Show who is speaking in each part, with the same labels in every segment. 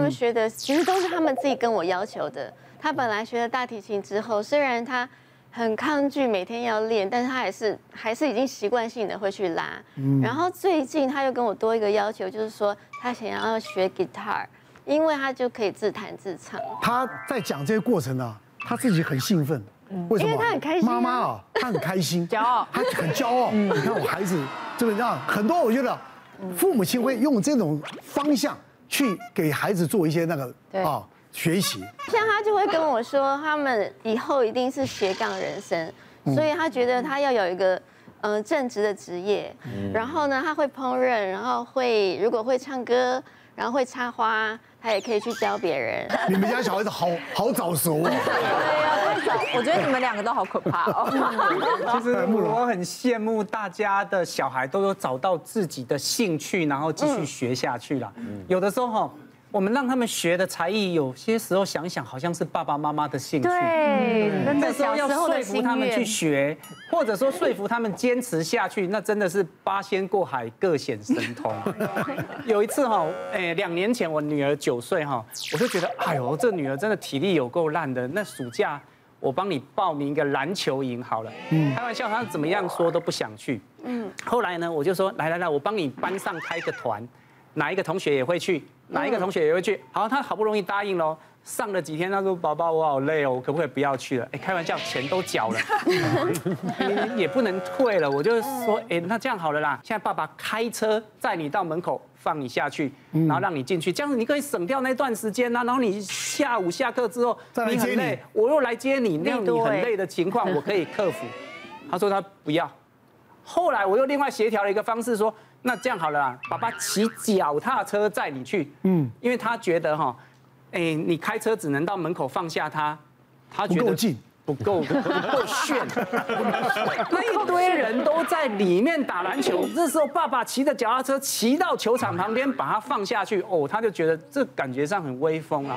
Speaker 1: 他们学的其实都是他们自己跟我要求的。他本来学了大提琴之后，虽然他很抗拒每天要练，但是他还是还是已经习惯性的会去拉。然后最近他又跟我多一个要求，就是说他想要学 guitar，因为他就可以自弹自唱。
Speaker 2: 他在讲这个过程呢，他自己很兴奋，为什么？
Speaker 1: 因为他很开心。
Speaker 2: 妈妈啊，他很开心，
Speaker 3: 骄傲，
Speaker 2: 他很骄傲。你看我孩子这么样，很多我觉得父母亲会用这种方向去给孩子做一些那个啊。学习，
Speaker 1: 像他就会跟我说，他们以后一定是斜杠人生，所以他觉得他要有一个嗯正直的职业，然后呢，他会烹饪，然后会如果会唱歌，然后会插花，他也可以去教别人。
Speaker 2: 你们家小孩子好好早熟啊！
Speaker 3: 对呀，太早。我觉得你们两个都好可怕哦。
Speaker 4: 其实我很羡慕大家的小孩都有找到自己的兴趣，然后继续学下去了。有的时候哈。我们让他们学的才艺，有些时候想想好像是爸爸妈妈的兴趣。
Speaker 3: 对，
Speaker 4: 那时候要说服他们去学，或者说说服他们坚持下去，那真的是八仙过海，各显神通。有一次哈，哎，两年前我女儿九岁哈，我就觉得，哎呦，这女儿真的体力有够烂的。那暑假我帮你报名一个篮球营好了，开玩笑，她怎么样说都不想去。嗯，后来呢，我就说，来来来，我帮你班上开个团，哪一个同学也会去。哪一个同学也会去？好，他好不容易答应喽。上了几天，他说：“宝宝，我好累哦，我可不可以不要去了？”哎，开玩笑，钱都缴了，也不能退了。我就说：“哎，那这样好了啦，现在爸爸开车载你到门口，放你下去，然后让你进去，这样子你可以省掉那段时间呐。然后你下午下课之后，你很累，我又来接你，那样你很累的情况，我可以克服。”他说他不要。后来我又另外协调了一个方式说。那这样好了啦，爸爸骑脚踏车载你去，嗯，因为他觉得哈，哎，你开车只能到门口放下他，他觉得不够近，不够不够炫，那 一堆人都在里面打篮球，这时候爸爸骑着脚踏车骑到球场旁边把他放下去，哦，他就觉得这感觉上很威风啊，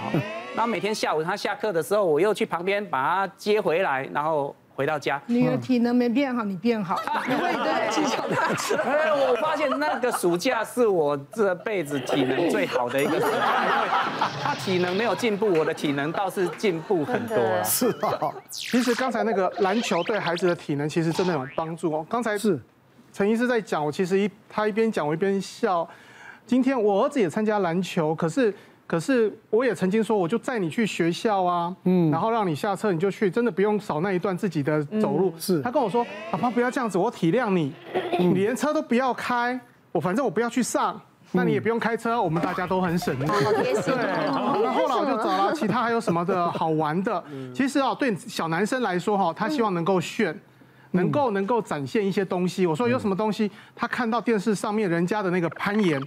Speaker 4: 然后每天下午他下课的时候，我又去旁边把他接回来，然后。回到家，
Speaker 5: 你的体能没变好，你变好。对对对，
Speaker 4: 哎，我发现那个暑假是我这辈子体能最好的一个暑假，因为他体能没有进步，我的体能倒是进步很多。
Speaker 2: 是啊，
Speaker 6: 其实刚才那个篮球对孩子的体能其实真的有帮助哦。刚才是陈医师在讲，我其实一他一边讲我一边笑。今天我儿子也参加篮球，可是。可是我也曾经说，我就载你去学校啊，嗯，然后让你下车你就去，真的不用少那一段自己的走路。是，他跟我说，爸爸不要这样子，我体谅你，你连车都不要开，我反正我不要去上，那你也不用开车，我们大家都很省力。对，然后后来我就找了其他还有什么的好玩的。其实啊，对小男生来说哈，他希望能够炫，能够能够展现一些东西。我说有什么东西，他看到电视上面人家的那个攀岩。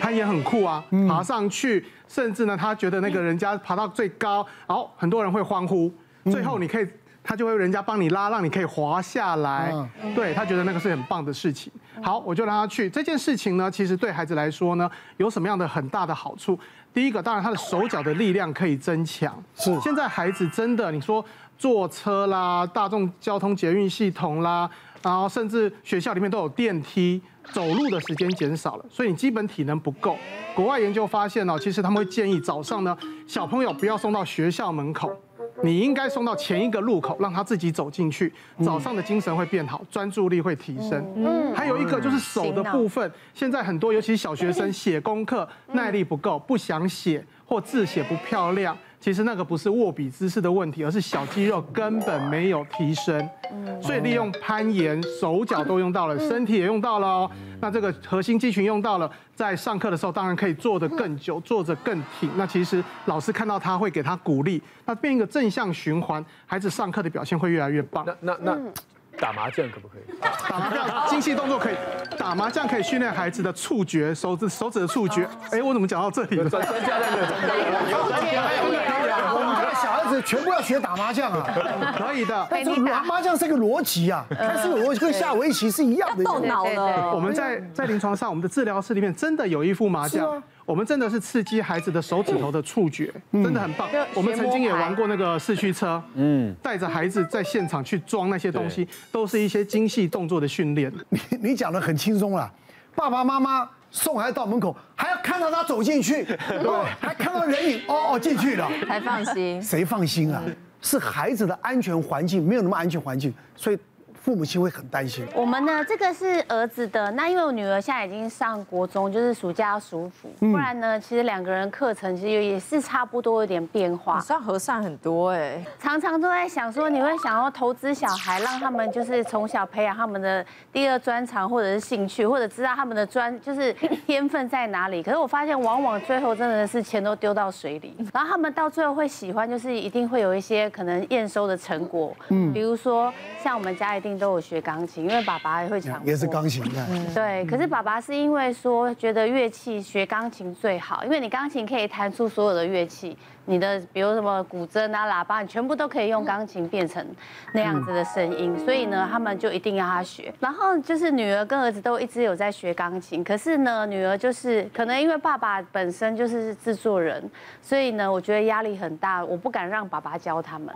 Speaker 6: 攀岩很酷啊，爬上去，甚至呢，他觉得那个人家爬到最高，然后很多人会欢呼，最后你可以，他就会人家帮你拉，让你可以滑下来，对，他觉得那个是很棒的事情。好，我就让他去。这件事情呢，其实对孩子来说呢，有什么样的很大的好处？第一个，当然他的手脚的力量可以增强。是，现在孩子真的，你说坐车啦，大众交通捷运系统啦，然后甚至学校里面都有电梯。走路的时间减少了，所以你基本体能不够。国外研究发现呢，其实他们会建议早上呢，小朋友不要送到学校门口，你应该送到前一个路口，让他自己走进去。早上的精神会变好，专注力会提升。嗯，还有一个就是手的部分，现在很多尤其小学生写功课耐力不够，不想写或字写不漂亮。其实那个不是握笔姿势的问题，而是小肌肉根本没有提升。所以利用攀岩，手脚都用到了，身体也用到了哦。那这个核心肌群用到了，在上课的时候当然可以坐得更久，坐着更挺。那其实老师看到他会给他鼓励，那变一个正向循环，孩子上课的表现会越来越棒。
Speaker 7: 那那那打麻将可不可以？
Speaker 6: 打麻将精细动作可以，打麻将可以训练孩子的触觉，手指手指的触觉。哎，我怎么讲到这里了？
Speaker 2: 子全部要学打麻将啊，
Speaker 6: 可以的。
Speaker 2: 但是麻麻将是一个逻辑啊，它是逻辑跟下围棋是一样的。
Speaker 3: 动脑的。
Speaker 6: 我们在在临床上，我们的治疗室里面真的有一副麻将，我们真的是刺激孩子的手指头的触觉，真的很棒。我们曾经也玩过那个四驱车，嗯，带着孩子在现场去装那些东西，都是一些精细动作的训练。
Speaker 2: 你你讲的很轻松啦，爸爸妈妈送孩子到门口，还要看到他走进去，对，还看到人影，哦哦进去了，
Speaker 3: 才放心。
Speaker 2: 谁放心啊？是孩子的安全环境没有那么安全环境，所以。父母亲会很担心。
Speaker 8: 我们呢，这个是儿子的。那因为我女儿现在已经上国中，就是暑假要舒服。不然呢，其实两个人课程其实也是差不多有点变化。
Speaker 3: 算和善很多哎。
Speaker 8: 常常都在想说，你会想要投资小孩，让他们就是从小培养他们的第二专长或者是兴趣，或者知道他们的专就是天分在哪里。可是我发现，往往最后真的是钱都丢到水里。然后他们到最后会喜欢，就是一定会有一些可能验收的成果。嗯。比如说，像我们家一定。都有学钢琴，因为爸爸也会唱，
Speaker 2: 也是钢琴的。
Speaker 8: 对，可是爸爸是因为说觉得乐器学钢琴最好，因为你钢琴可以弹出所有的乐器。你的比如什么古筝啊、喇叭，你全部都可以用钢琴变成那样子的声音，所以呢，他们就一定要他学。然后就是女儿跟儿子都一直有在学钢琴，可是呢，女儿就是可能因为爸爸本身就是制作人，所以呢，我觉得压力很大，我不敢让爸爸教他们，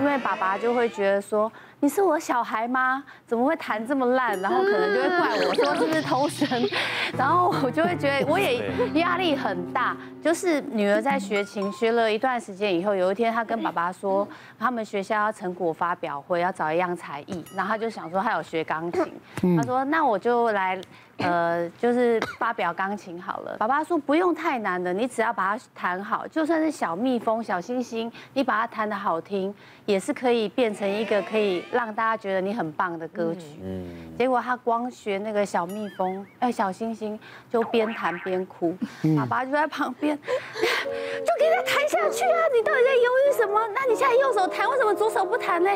Speaker 8: 因为爸爸就会觉得说，你是我小孩吗？怎么会弹这么烂？然后可能就会怪我说是不是偷生，然后我就会觉得我也压力很大，就是女儿在学琴学了。一段时间以后，有一天她跟爸爸说，他们学校要成果发表会，要找一样才艺，然后她就想说她有学钢琴，她说那我就来。呃，就是发表钢琴好了。爸爸说不用太难的，你只要把它弹好，就算是小蜜蜂、小星星，你把它弹得好听，也是可以变成一个可以让大家觉得你很棒的歌曲。嗯。结果他光学那个小蜜蜂，哎，小星星，就边弹边哭。爸爸就在旁边，就给他弹下去啊！你到底在犹豫什么？那你现在右手弹，为什么左手不弹呢？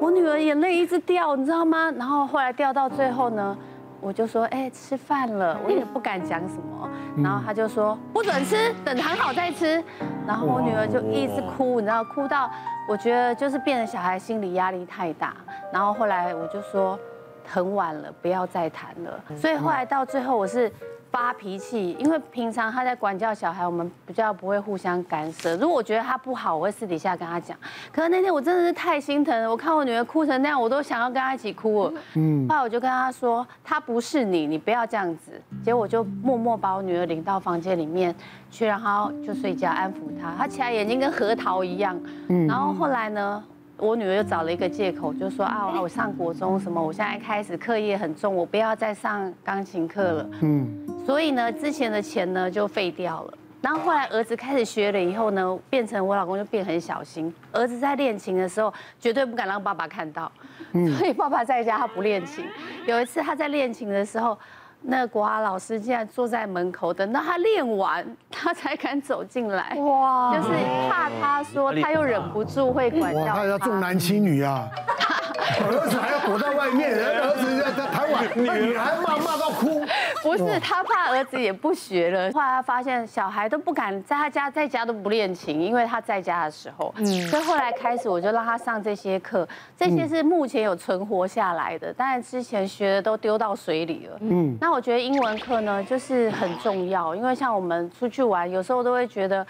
Speaker 8: 我女儿眼泪一直掉，你知道吗？然后后来掉到最后呢？我就说，哎，吃饭了，我也不敢讲什么。然后他就说，不准吃，等谈好再吃。然后我女儿就一直哭，你知道，哭到我觉得就是变得小孩心理压力太大。然后后来我就说，很晚了，不要再谈了。所以后来到最后我是。发脾气，因为平常他在管教小孩，我们比较不会互相干涉。如果我觉得他不好，我会私底下跟他讲。可是那天我真的是太心疼了，我看我女儿哭成那样，我都想要跟她一起哭了。嗯，后来我就跟他说：“他不是你，你不要这样子。”结果我就默默把我女儿领到房间里面去，让她就睡觉，安抚她。她起来眼睛跟核桃一样。嗯，然后后来呢？我女儿又找了一个借口，就说啊，我上国中什么，我现在开始课业很重，我不要再上钢琴课了。嗯，所以呢，之前的钱呢就废掉了。然后后来儿子开始学了以后呢，变成我老公就变很小心。儿子在练琴的时候，绝对不敢让爸爸看到。所以爸爸在家他不练琴。有一次他在练琴的时候。那个国华老师竟然坐在门口，等到他练完，他才敢走进来。哇！就是怕他说他又忍不住会管教他。
Speaker 2: 他要重男轻女啊！儿子还要躲在外面，儿子在在台湾，女孩骂骂到哭。
Speaker 8: 不是他怕儿子也不学了，后来他发现小孩都不敢在他家，在家都不练琴，因为他在家的时候。嗯。所以后来开始我就让他上这些课，这些是目前有存活下来的，当然之前学的都丢到水里了。嗯。那我觉得英文课呢，就是很重要，因为像我们出去玩，有时候都会觉得。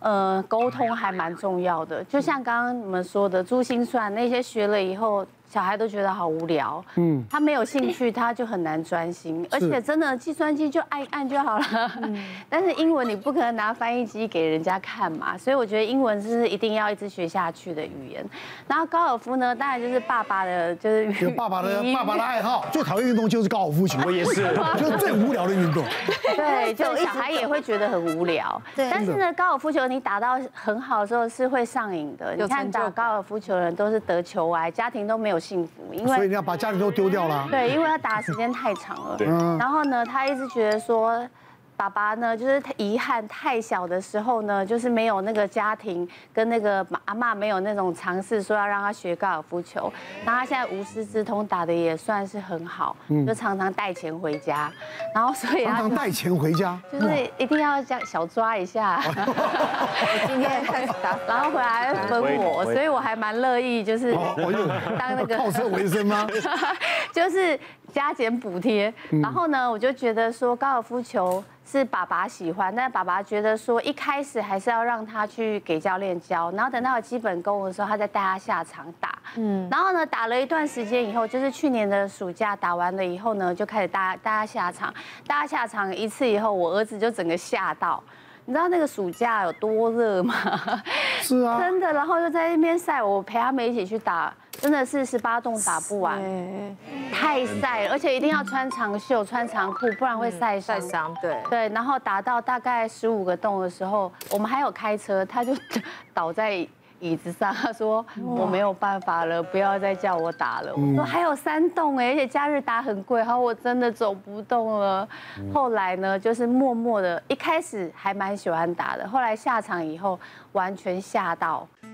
Speaker 8: 呃，沟通还蛮重要的，就像刚刚你们说的珠心算那些学了以后。小孩都觉得好无聊，嗯，他没有兴趣，他就很难专心，而且真的计算机就按一按就好了，但是英文你不可能拿翻译机给人家看嘛，所以我觉得英文是一定要一直学下去的语言。然后高尔夫呢，当然就是爸爸的，就是
Speaker 2: 爸爸的爸爸的爱好，最讨厌运动就是高尔夫球，我也是，就是最无聊的运动。
Speaker 8: 对，就小孩也会觉得很无聊。对，但是呢，高尔夫球你打到很好的时候是会上瘾的。你看打高尔夫球的人都是得球癌，家庭都没有。幸福，因为
Speaker 2: 所以你要把家里都丢掉了。
Speaker 8: 对，因为他打的时间太长了。对。然后呢，他一直觉得说。爸爸呢，就是遗憾太小的时候呢，就是没有那个家庭跟那个阿妈没有那种尝试说要让他学高尔夫球。那他现在无师自通打的也算是很好，就常常带钱回家。然后所以他
Speaker 2: 常常带钱回家，
Speaker 8: 就是一定要这样小抓一下。我今天打，然后回来分我，所以我还蛮乐意，就是当那个
Speaker 2: 靠车为生吗？
Speaker 8: 就是加减补贴。然后呢，我就觉得说高尔夫球。是爸爸喜欢，但是爸爸觉得说一开始还是要让他去给教练教，然后等到有基本功的时候，他再带他下场打。嗯，然后呢，打了一段时间以后，就是去年的暑假打完了以后呢，就开始大家大家下场，大家下场一次以后，我儿子就整个吓到。你知道那个暑假有多热吗？
Speaker 2: 是啊，
Speaker 8: 真的，然后就在那边晒，我陪他们一起去打，真的是十八洞打不完，太晒了，而且一定要穿长袖、穿长裤，不然会晒伤。
Speaker 3: 晒伤，对。
Speaker 8: 对，然后打到大概十五个洞的时候，我们还有开车，他就 倒在。椅子上，他说我没有办法了，不要再叫我打了。我说还有三洞哎，而且假日打很贵，好，我真的走不动了。后来呢，就是默默的，一开始还蛮喜欢打的，后来下场以后完全吓到。